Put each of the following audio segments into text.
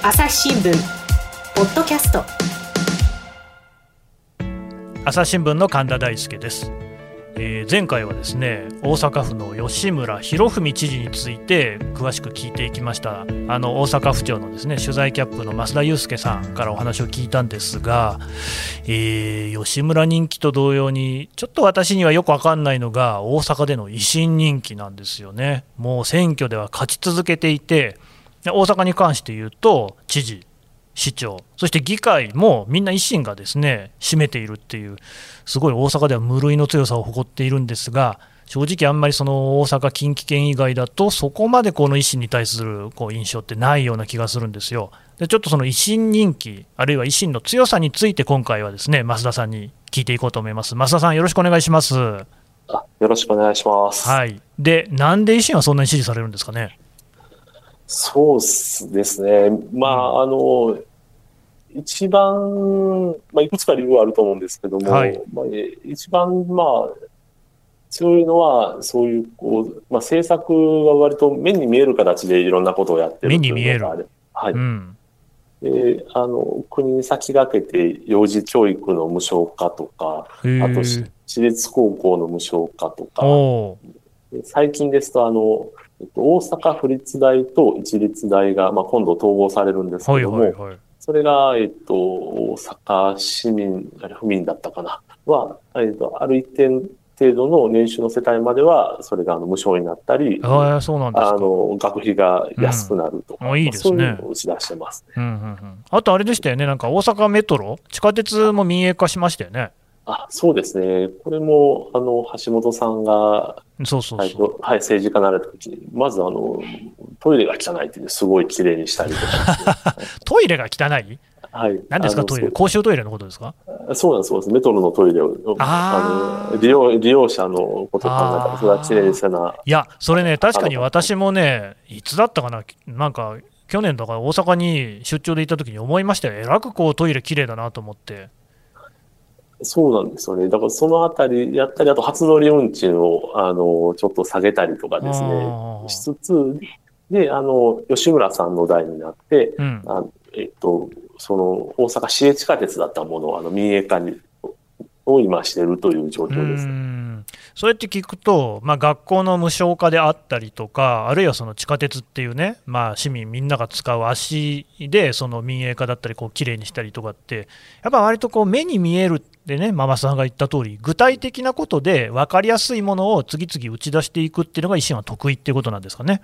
朝日新聞。ポッドキャスト。朝日新聞の神田大輔です、えー前回はですね大阪府の吉村博文知事について詳しく聞いていきました。あの大阪府庁のですね取材キャップの増田祐介さんからお話を聞いたんですが、えー吉村人気と同様にちょっと私にはよくわかんないのが大阪での維新人気なんですよね。もう選挙では勝ち続けていて大阪に関して言うと知事市長、そして議会もみんな維新がですね占めているっていう、すごい大阪では無類の強さを誇っているんですが、正直あんまりその大阪、近畿圏以外だと、そこまでこの維新に対するこう印象ってないような気がするんですよ。でちょっとその維新人気、あるいは維新の強さについて、今回はですね増田さんに聞いていこうと思います。増田さん、よろしくお願いします。はあよろしくお願いします。い、で、なんで維新はそんなに支持されるんですかね？そうですね。まあ、あの、一番、まあ、いくつか理由はあると思うんですけども、はい。まあ、え一番、まあ、強いのは、そういう、こう、まあ、政策が割と目に見える形でいろんなことをやってる目に見える。はい。うん、で、あの、国に先駆けて幼児教育の無償化とか、へあと私立高校の無償化とか、最近ですと、あの、えっと大阪府立大と一律大が、まあ、今度統合されるんですはいけども、はいはい。それが、えっと、大阪市民、あれ、府民だったかな、は、えっと、ある一定程度の年収の世帯までは、それがあの無償になったり、ああ、そうなんですか。あの、学費が安くなるとか、うんあいいですねそういうのを打ち出してますね。うんうんうん、あとあれでしたよね、なんか大阪メトロ、地下鉄も民営化しましたよね。あ、そうですね。これも、あの、橋本さんが、そうそうはい、政治家になられた時に、まずあの、トイレが汚いってすごい綺麗にしたりとか、トイレが汚い？はい。何ですか、トイレ？公衆トイレのことですか？そうなんです、そうです。メトロのトイレを、あの利用、利用者のことを考えたら、それは綺麗にせな、いや、それね、確かに私もね、いつだったかな、なんか、去年とか大阪に出張で行った時に思いましたよ。えらくこうトイレ綺麗だなと思って。そうなんですよね。だからそのあたりやったり、あと初乗り運賃を、あの、ちょっと下げたりとかですね、しつつ、で、あの、吉村さんの代になって、うん。あえっと、その、大阪市営地下鉄だったものを、あの、民営化に、を今しているという状う況です。んそうやって聞くと、まあ、学校の無償化であったりとか、あるいはその地下鉄っていうね、まあ、市民みんなが使う足で、その民営化だったり、こう綺麗にしたりとかって、やっぱ割とこう目に見えるってね、ママさんが言った通り、具体的なことで分かりやすいものを次々打ち出していくっていうのが維新は得意っていうことなんですかね。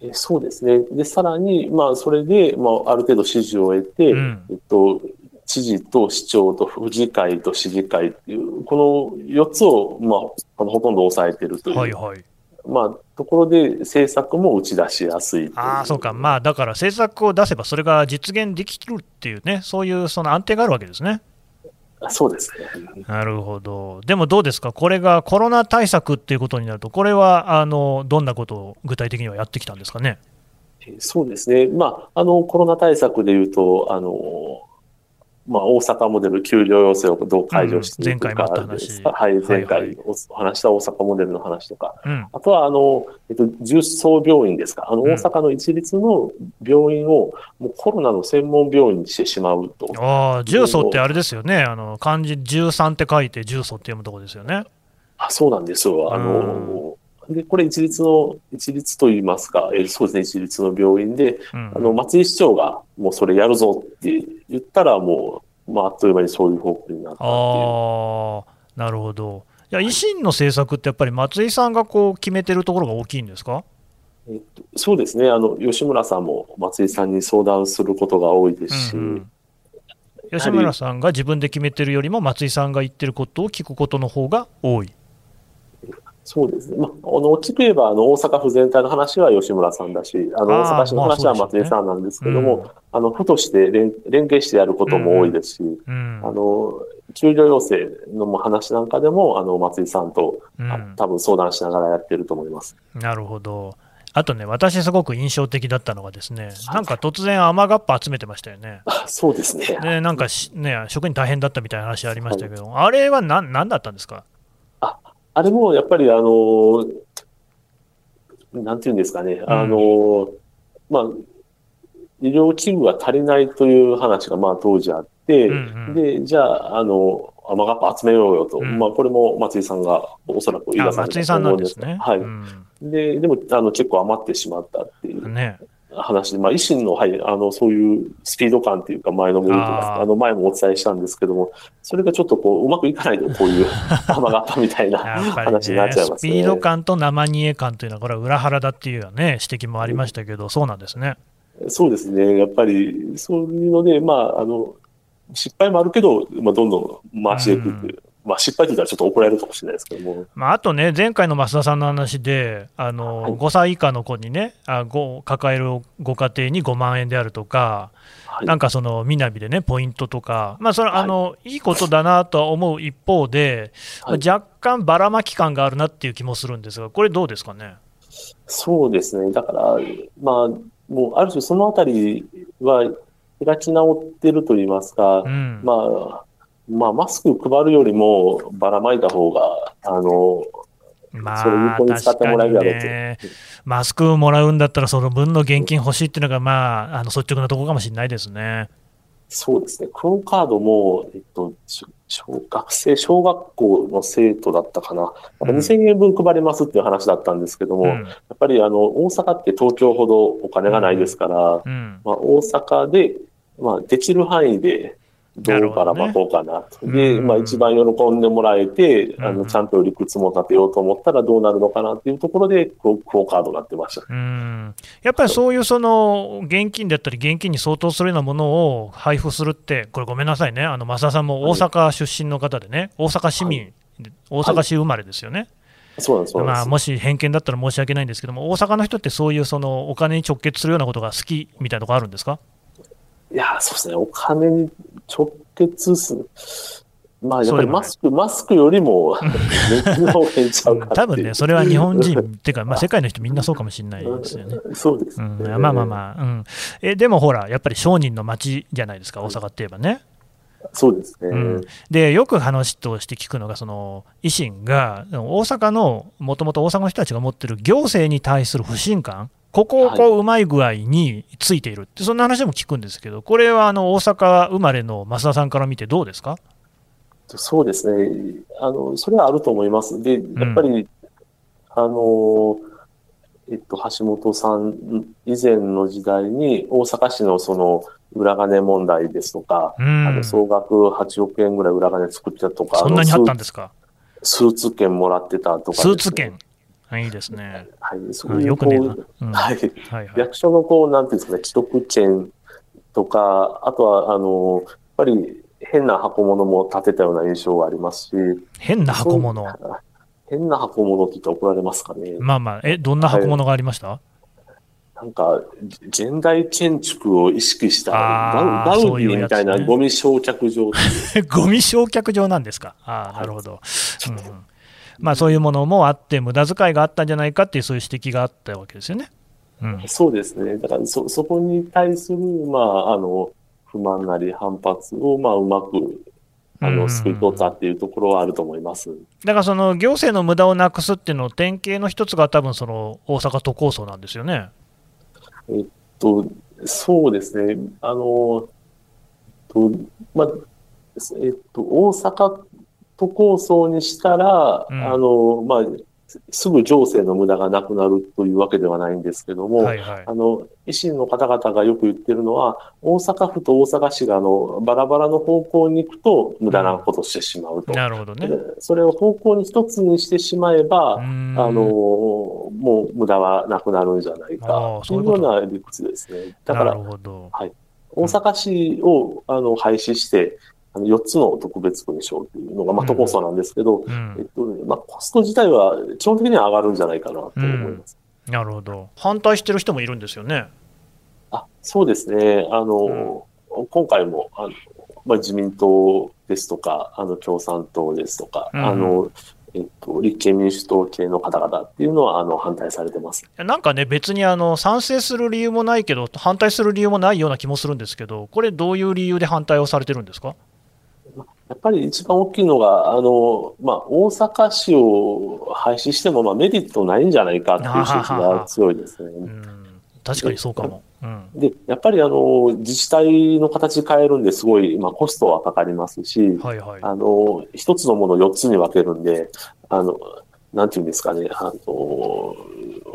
えそうですね。で、さらに、まあ、それで、まあ、ある程度支持を得て、うんえっと、知事と市長と府議会と市議会っていう、この4つを、まあ、あのほとんど抑えてるという、はいはい。まあ、ところで政策も打ち出しやすいああ、そうか、まあだから政策を出せば、それが実現できるっていうね、そういうその安定があるわけですね。あそうですね。なるほど。でもどうですか、これがコロナ対策っていうことになると、これはあのどんなことを具体的にはやってきたんですかね？えーそうですね。まあ、あの、コロナ対策でいうと、あの、まあ、大阪モデル休業要請をどう解除していくかうん前回もあった話ですかはい、前はい回お話した大阪モデルの話とか、うん、あとは、あの、えっと、重層病院ですか。あの、うん大阪の一律の病院を、もうコロナの専門病院にしてしまうと。ああ、重曹ってあれですよね、あの漢字13って書いて、重曹って読むとこですよね。あ、そうなんですよ。あの、で、これ一律の、一律と言いますか、えーそうですね、一律の病院で、うんあの、松井市長が、もうそれやるぞって言ったら、もう、まあ、あっという間にそういう方向になったっていう。ああ、なるほど。いや維新の政策ってやっぱり松井さんがこう決めてるところが大きいんですか？えっと、そうですね。あの、吉村さんも松井さんに相談することが多いですし、うんうん吉村さんが自分で決めてるよりも、松井さんが言ってることを聞くことの方が多い。そうですね。まあ、あの、大きく言えば、あの、大阪府全体の話は吉村さんだし、あの、大阪市の話は松井さんなんですけども、うんあの、府として連連携してやることも多いですし、うんあの、休業要請の話なんかでも、あの、松井さんと、あうん多分相談しながらやってると思います。なるほど。あとね、私すごく印象的だったのがですね、なんか突然雨がっぱ集めてましたよね。あそうですね。で、なんかしね、職員大変だったみたいな話ありましたけど、あれは何何だったんですか？あれもやっぱりあの、なんていうんですかね、あの、まあ、医療器具が足りないという話がまあ当時あって、うんうん。で、じゃあ、あの、雨がっぱ集めようよと。うん。まあ、これも松井さんがおそらく言いあ出されたと思うんんですすはい。うん。で、でも、あの、結構余ってしまったっていう。ね話で、まあ、維新の、はい、あの、そういうスピード感っていうか、前のめりとか、ーあの、前もお伝えしたんですけども、それがちょっとこう、うまくいかないと、こういう雨がっぱみたいな話になっね、ちゃいますね。スピード感と生煮え感というのは、これは裏腹だっていうよね、指摘もありましたけど、そうなんですね。そうですね。やっぱり、そういうので、まあ、あの、失敗もあるけど、まあ、どんどん回していくっていう。まあ、失敗と言ったらちょっと怒られるかもしれないですけども。まあ、あとね、前回の増田さんの話で、あのはい5歳以下の子にね、あご抱えるご家庭に5万円であるとか、はい。なんかその、みなびでね、ポイントとか、まあ、それ、あの、いいことだなとは思う一方で、はい若干ばらまき感があるなっていう気もするんですが、これ、どうですかね？そうですね。だから、まあ、もう、ある種そのあたりは開き直ってると言いますか、うん。まあ、まあ、マスク配るよりもばらまいた方が、あの、まそれ有効に使ってもらえるだろうとねマスクもらうんだったら、その分の現金欲しいっていうのが、まあ、あの率直なところかもしれないですね。そうですね。クオカードも、えっと、し小学生、小学校の生徒だったかな。うん2000円分配れますっていう話だったんですけども、やうんっぱりあの、大阪って東京ほどお金がないですから、うんまあ、大阪で、まあ、できる範囲で、どうばらまこうかなと。で、うんまあ、一番喜んでもらえて、あうんの、ちゃんと理屈も立てようと思ったらどうなるのかなっていうところで、クオクオカードになってました。うんやっぱりそういうその現金だったり、現金に相当するようなものを配布するって、これ、ごめんなさいね、あの増田さんも大阪出身の方でね、大阪市民、大阪市生まれですよね。そうなんです、そうなんまあ、です。もし偏見だったら申し訳ないんですけども、大阪の人ってそういうそのお金に直結するようなことが好きみたいなとこあるんですか？いや、そうですね。お金に直結する。まあ、やっぱりマスク、マスクよりも、多分ね、それは日本人っていうか、まあ、世界の人みんなそうかもしれないですよね。そうですね。うん、まあまあまあ、うん、えでもほら、やっぱり商人の街じゃないですか、大阪って言えばね。そうですね。うんでよく話として聞くのが、その維新が、大阪の、もともと大阪の人たちが持ってる行政に対する不信感、ここをこううまい具合についている。って、そんな話も聞くんですけど、これはあの大阪生まれの増田さんから見て、どうですか？そうですね。あの、それはあると思います。で、やっぱり、あの、えっと、橋本さん以前の時代に大阪市のその裏金問題ですとか、うん。あの総額8億円ぐらい裏金作ってたとか、そんなにあったんでですか、スーツ券もらってたとか、スーツ券、あいいですね。はい、そうはい。はいはい。役所のこう、なんていうんですかね、既得権とか、あとは、あの、やっぱり変な箱物も立てたような印象がありますし、変な箱物？変な箱物って言ったら怒られますかね。まあまあ、え、どんな箱物がありました、なんか、現代建築を意識したあーガウガウディみたいなね。ゴミ焼却場。っていうゴミ焼却場なんですか、ああ、なるほど。うんうんまあ、そういうものもあって、無駄遣いがあったんじゃないかっていう、そういう指摘があったわけですよね。うん、そうですね。だからそ、そこに対する、まあ、あの、不満なり反発を、まあ、うまく、あうんの、救い取ったっていうところはあると思います。だから、その行政の無駄をなくすっていうの、典型の一つが、多分その大阪都構想なんですよね。と、そうですね。あの、と、まあ、えっと、大阪都構想にしたら、うんあの、まあ、すぐ行政の無駄がなくなるというわけではないんですけども、はいはい。あの、維新の方々がよく言ってるのは、大阪府と大阪市があのバラバラの方向に行くと無駄なことをしてしまうと。なるほどね。でそれを方向に一つにしてしまえば、うんあの、もう無駄はなくなるんじゃないあかー、とそいうような理屈ですね。だからなる、ほど。大阪市をあの廃止して、あの4つの特別区にしようというのが、まあ、都構想なんですけど、うんえっとねまあ、コスト自体は基本的には上がるんじゃないかなと思います。なるほど。反対してる人もいるんですよね。あそうですね。あの、今回も、あの、まあ、自民党ですとか、あの、共産党ですとか、うんあの、えっと、立憲民主党系の方々っていうのは、あの、反対されてます。なんかね、別にあの賛成する理由もないけど、反対する理由もないような気もするんですけど、これ、どういう理由で反対をされてるんですか？やっぱり一番大きいのが、あの、まあ、大阪市を廃止しても、まあ、メリットないんじゃないかっていう指摘が強いですね。うん、確かにそうかも。うんで、やっぱりあの、自治体の形変えるんですごい、まあ、コストはかかりますし、はいはい。あの、一つのものを4つに分けるんで、あの、なんていうんですかね、あの、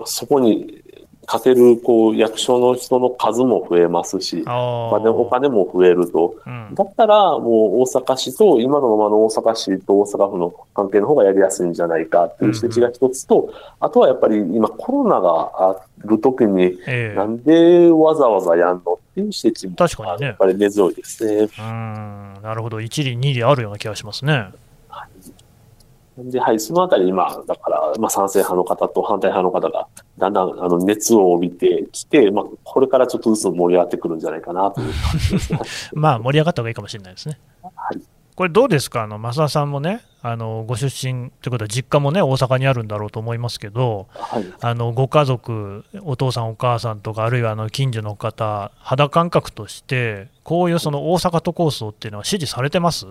そこにかける、こう、役所の人の数も増えますし、あお金お金も増えると。うん。だったら、もう大阪市と、今のままの大阪市と大阪府の関係の方がやりやすいんじゃないかっていう指摘が一つと、あとはやっぱり今コロナがあるときに、ええ。なんでわざわざやんのっていう指摘も、確かにね。やっぱり根強いですね。うん、なるほど、一理二理あるような気がしますね。で、はい、そのあたり今、だから、まあ、賛成派の方と反対派の方が、だんだん、あの、熱を帯びてきて、まあ、これからちょっとずつ盛り上がってくるんじゃないかなという感じですね。まあ、盛り上がった方がいいかもしれないですね。はい。これどうですか、あの増田さんもね、あのご出身ということは、実家もね、大阪にあるんだろうと思いますけど、はい。あのご家族、お父さん、お母さんとか、あるいはあの近所の方、肌感覚として、こういうその大阪都構想っていうのは支持されてます？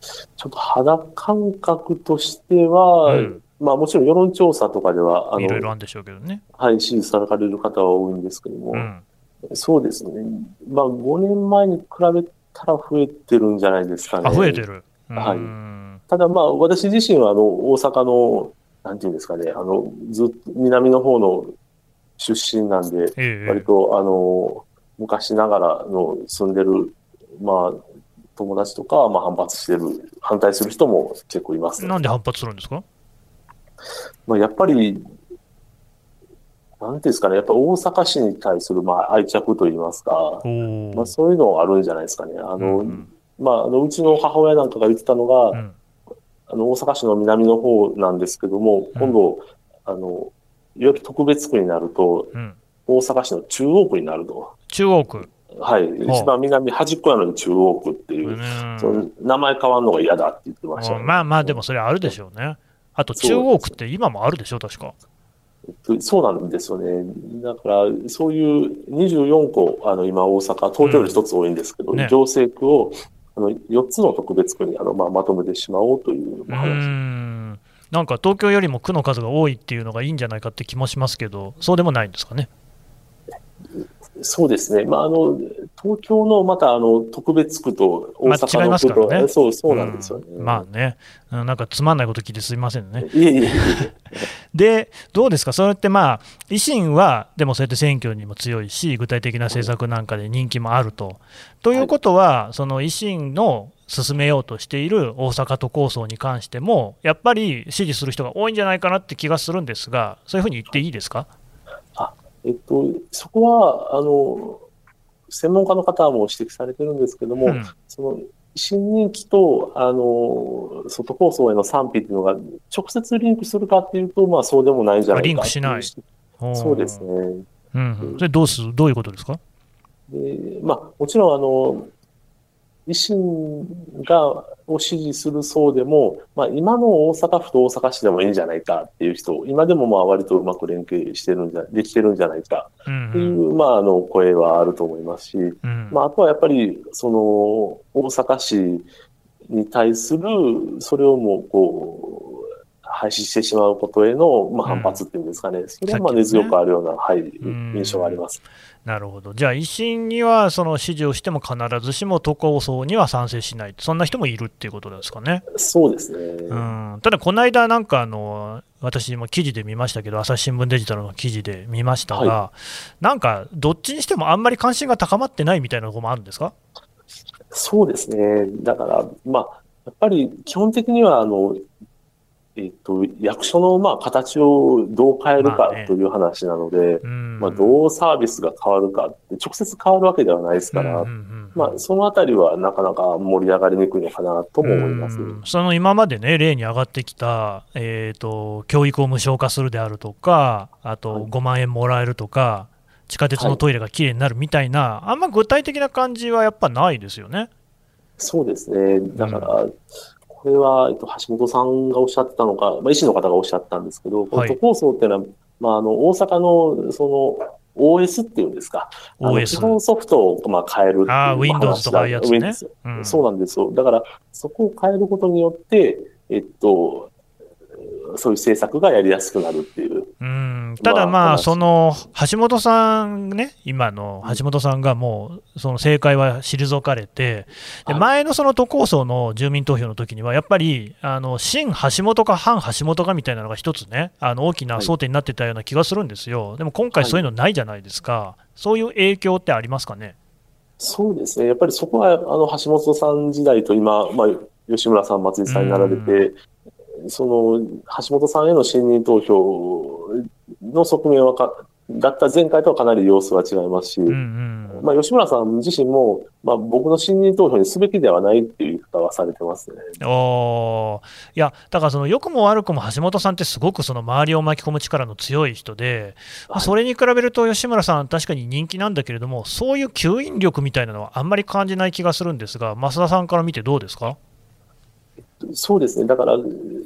ちょっと肌感覚としては、うんまあもちろん世論調査とかでは、あの、いろいろあるんでしょうけどね。はい、支持される方は多いんですけども、うん、そうですね。まあ5年前に比べたら増えてるんじゃないですかね。あ増えてる。はいうんただまあ私自身はあの大阪の、なんていうんですかね、あの、ずっと南の方の出身なんで、ええ割とあの、昔ながらの住んでる、まあ、友達とか、まあ反発してる、反対する人も結構います、なんで反発するんですか？まあ、やっぱり、なんていうんですかね、やっぱ大阪市に対する、まあ、愛着といいますか、まあ、そういうのがあるんじゃないですかね。あの、うんまあ、あのうちの母親なんかが言ってたのが、うん。あの、大阪市の南の方なんですけども、今度、あの、いわゆる特別区になると、うん。大阪市の中央区になると。中央区、はい。一番南端っこやのに中央区っていうう、んその名前変わるのが嫌だって言ってました、うんまあまあ、でもそれあるでしょうね。あと、中央区って今もあるでしょ、確か。そうなんですよね。だから、そういう24個、あの、今大阪、東京より一つ多いんですけど、うんね行政区を、あの、4つの特別区に、あの、まあ、まとめてしまおうという話。んなんか東京よりも区の数が多いっていうのがいいんじゃないかって気もしますけど、そうでもないんですかね。そうですね。まあ、あの、東京のまた、あの、特別区と大阪の区と、ますからねそう、そうなんですよね。うんまあね、うんなんかつまんないこと聞いてすみませんね。いえいえいえ。で、どうですか、それってまあ、維新は、でもそうやって選挙にも強いし、具体的な政策なんかで人気もあると。ということは、その維新の進めようとしている大阪都構想に関しても、やっぱり支持する人が多いんじゃないかなって気がするんですが、そういうふうに言っていいですか？えっと、そこは、あの、専門家の方も指摘されてるんですけども、うん。その、新任期と、あの、外構想への賛否っていうのが直接リンクするかっていうと、まあそうでもないんじゃないかリンクしない。そうですね。うんうん、それどうすどういうことですか？で、まあもちろんあの、維新が、を支持する層でも、まあ今の大阪府と大阪市でもいいんじゃないかっていう人、今でもまあ割とうまく連携してるんじゃ、できてるんじゃないかうんっていう、まああの声はあると思いますし、うんまあ、あとはやっぱり、その、大阪市に対する、それをもう、こう、廃止してしまうことへの、まあ、反発っていうんですかね。それはまあ根強くあるような、はい、ん印象があります。なるほど、じゃあ、維新にはその支持をしても必ずしも都構想には賛成しない、そんな人もいるっていうことですかね。そうですね。うん、ただ、この間、なんかあの、私も記事で見ましたけど、朝日新聞デジタルの記事で見ましたが、はなんか、どっちにしてもあんまり関心が高まってないみたいなところもあるんですか？そうですね。だから、まあ、やっぱり基本的には、あの、えっと、役所の、まあ、形をどう変えるかまあねという話なので、うんまあ、どうサービスが変わるかって、直接変わるわけではないですから、うんうんうんまあ、そのあたりはなかなか盛り上がりにくいのかなとも思います。うんその今までね、例に上がってきた、えーと、教育を無償化するであるとか、あとはい5万円もらえるとか、地下鉄のトイレがきれいになるみたいな、あんま具体的な感じはやっぱないですよね。そうですね。だから、これは、えっと、橋本さんがおっしゃってたのか、まあ、医師の方がおっしゃったんですけど、このはい都構想っていうのは、まあ、あの、大阪の、その、OS っていうんですか。OS 基本ソフトを、まあ、変えるあー Windows とかああいうやつねうんそうなんですよ。だから、そこを変えることによって、えっと、そういう政策がやりやすくなるっていう。うん。ただまあ、まあその橋本さんね、今の橋本さんがもう、その政界は退かれて、ではい。前のその都構想の住民投票の時には、やっぱり、あの新橋本か反橋本かみたいなのが一つね、あの大きな争点になってたような気がするんですよ、でも今回、はい。そういうのないじゃないですか、そういう影響ってありますかね？そうですね。やっぱりそこは、あの、橋本さん時代と今、まあ、吉村さん、松井さんになられて、その、橋本さんへの信任投票の側面はか、だった前回とはかなり様子は違いますし、うんうん。まあ、吉村さん自身も、まあ、僕の信任投票にすべきではないっていう言い方はされてますね。おー。いや、だからその良くも悪くも橋本さんってすごくその周りを巻き込む力の強い人で、それに比べると吉村さん、確かに人気なんだけれども、そういう吸引力みたいなのはあんまり感じない気がするんですが、増田さんから見てどうですか？そうですね。だから、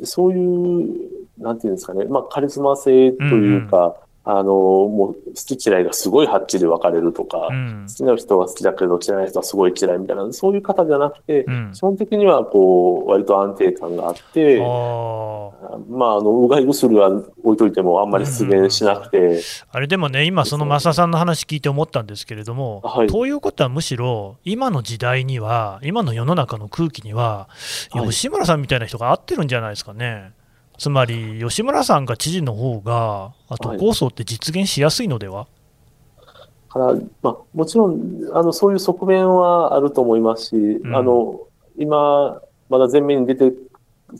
そういう、なんていうんですかね、まあ、カリスマ性というか、あの、もう、好き嫌いがすごいはっきり分かれるとか、うん。好きな人は好きだけど嫌いな人はすごい嫌いみたいな、そういう方じゃなくて、うん。基本的には、こう、割と安定感があって、まあ、あの、うがい薬は置いといてもあんまり出現しなくて、あれでもね、今、その増田さんの話聞いて思ったんですけれども、はい。ということはむしろ、今の時代には、今の世の中の空気には、はい。吉村さんみたいな人が合ってるんじゃないですかね。つまり、吉村さんが知事の方が、あとはい。構想って実現しやすいのでは、から、まあ、もちろん、あの、そういう側面はあると思いますし、うん。あの、今、まだ前面に出て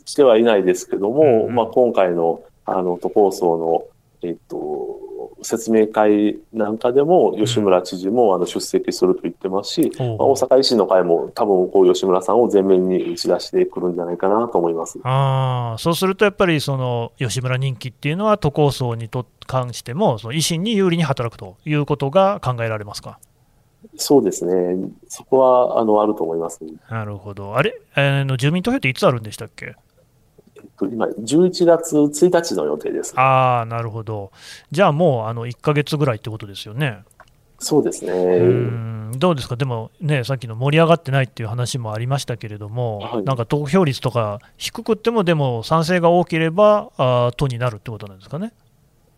きてはいないですけども、うんうん。まあ、今回の、あの、都構想の、えっと、説明会なんかでも、吉村知事も、あの、出席すると言ってますし、おうまあ、大阪維新の会も多分、こう、吉村さんを前面に打ち出してくるんじゃないかなと思います。あーそうするとやっぱりその吉村人気っていうのは都構想にと関してもその維新に有利に働くということが考えられますか？そうですね。そこは、あの、あると思います。なるほどあれ、えーの住民投票っていつあるんでしたっけ？と今、11月1日の予定です。ああなるほどじゃあもうあの1ヶ月ぐらいってことですよねそうですね。うーんどうですか、でもね、さっきの盛り上がってないっていう話もありましたけれども、はいなんか投票率とか低くっても、でも賛成が多ければ、あー都になるってことなんですかね？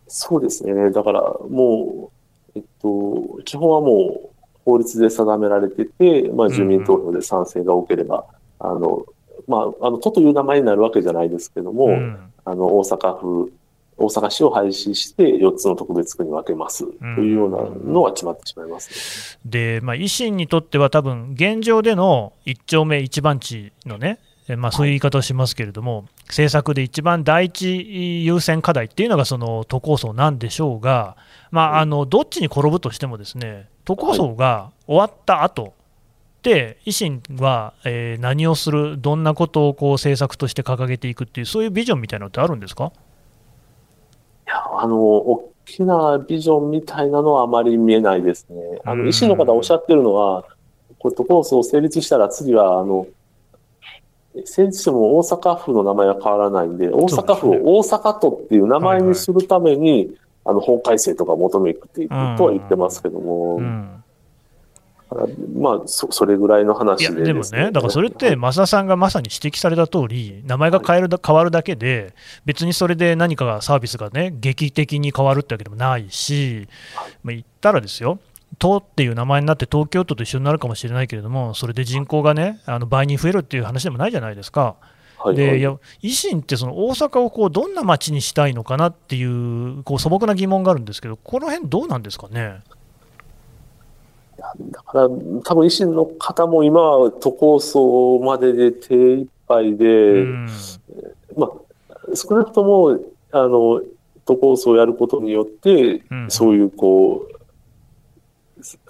そうですね。だから、もう、えっと、基本はもう法律で定められてて、まあ、住民投票で賛成が多ければ、あの、まあ、あの、都という名前になるわけじゃないですけども、うん。あの、大阪府、大阪市を廃止して4つの特別区に分けますというようなのは決まってしまいます、で、まあ、維新にとっては、多分現状での一丁目一番地のね、えまあ、そういう言い方をしますけれども、政策で一番第一優先課題っていうのが、その都構想なんでしょうが、まあ、あのどっちに転ぶとしても、ですね都構想が終わった後で、維新は、えー何をする、どんなことをこう政策として掲げていくっていう、そういうビジョンみたいなのってあるんですか？いや、あの、大きなビジョンみたいなのはあまり見えないですね。あの、うん。維新の方おっしゃってるのは、これ都構想成立したら次は、あの、成立しても大阪府の名前は変わらないんで、大阪府を大阪都っていう名前にするために、あの、法改正とか求めていくとは言ってますけども、うんまあ、そ、それぐらいの話でいやでもすね、だからそれって、増田さんがまさに指摘された通り、名前が変えるだ変わるだけで、別にそれで何かがサービスがね、劇的に変わるってわけでもないし、まあ、言ったらですよ、都っていう名前になって東京都と一緒になるかもしれないけれども、それで人口がね、あの倍に増えるっていう話でもないじゃないですか。はい、ではい。いや維新ってその大阪をこうどんな街にしたいのかなっていうこう素朴な疑問があるんですけど、この辺どうなんですかね？だから、多分維新の方も今は都構想までで手一杯で、うん。まあ、少なくとも、あの、都構想をやることによって、うん。そういう、こう、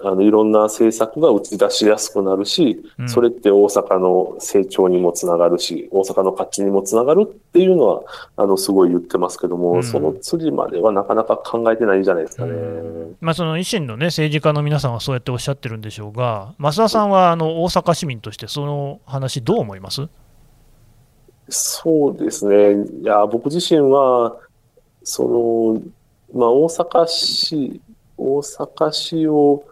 あの、いろんな政策が打ち出しやすくなるし、うんそれって大阪の成長にもつながるし、大阪の勝ちにもつながるっていうのは、あの、すごい言ってますけども、うんその次まではなかなか考えてないんじゃないですかね。まあ、その維新の、ね、政治家の皆さんはそうやっておっしゃってるんでしょうが、増田さんはあの大阪市民として、その話、どう思います？そうですね。いや、僕自身は、その、まあ、大阪市、大阪市を、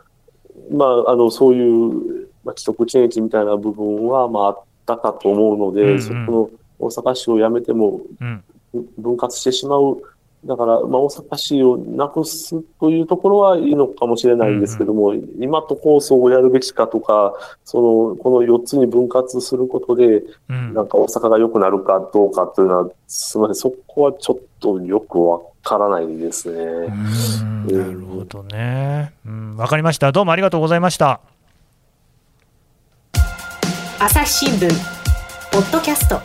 まあ、あの、そういう、まあ、既得権益みたいな部分は、まあ、あったかと思うので、うんうんそこの大阪市を辞めても、うん分割してしまう。だから、まあ、大阪市をなくすというところはいいのかもしれないんですけども、今と放送をやるべきかとか、その、この4つに分割することで、うんなんか大阪が良くなるかどうかというのは、すみません、そこはちょっとよくわからないですね。うんなるほどね。うん、わかりました。どうもありがとうございました。朝日新聞ポッドキャスト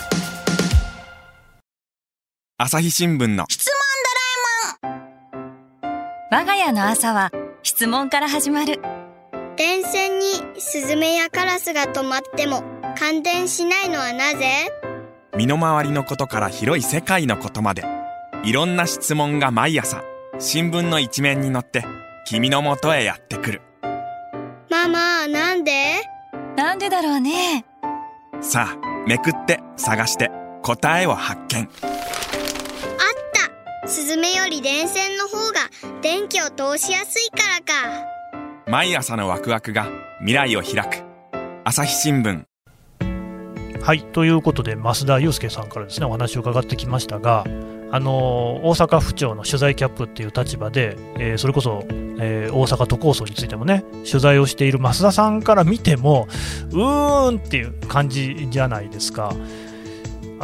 朝日新聞の我が家の朝は質問から始まる。電線にスズメやカラスが止まっても感電しないのはなぜ？身の回りのことから広い世界のことまで。いろんな質問が毎朝新聞の一面に載って君のもとへやってくる。ママなんで？なんでだろうね。さあめくって探して答えを発見スズメより電線の方が電気を通しやすいからか。毎朝のワクワクが未来を開く。朝日新聞。はい、ということで、増田祐介さんからですね、お話を伺ってきましたが、あの大阪府庁の取材キャップっていう立場で、えーそれこそ、えー大阪都構想についてもね、取材をしている増田さんから見ても、うーんっていう感じじゃないですか。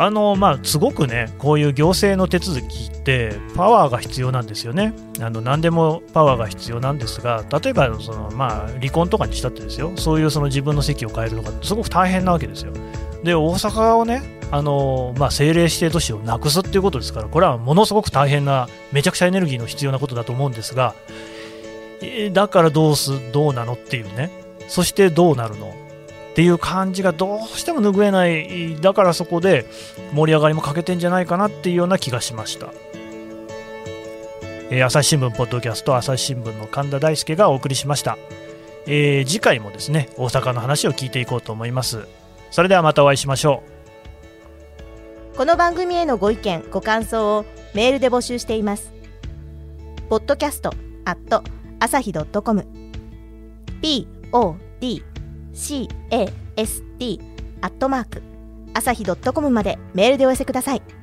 あのまあ、すごくね、こういう行政の手続きって、パワーが必要なんですよね。あの何でもパワーが必要なんですが、例えばその、まあ、離婚とかにしたってですよ、そういうその自分の席を変えるとか、すごく大変なわけですよ。で、大阪をね、あのまあ、政令指定都市をなくすっていうことですから、これはものすごく大変な、めちゃくちゃエネルギーの必要なことだと思うんですが、だからどうす、どうなのっていうね、そしてどうなるのっていう感じがどうしても拭えない、だからそこで盛り上がりも欠けてんじゃないかなっていうような気がしました。えー朝日新聞ポッドキャスト朝日新聞の神田大輔がお送りしました、えー次回もですね大阪の話を聞いていこうと思います。それではまたお会いしましょう。この番組へのご意見ご感想をメールで募集しています。ポッドキャストアット朝日ドットコム。CAST アットマーク朝日ドットコムまでメールでお寄せください。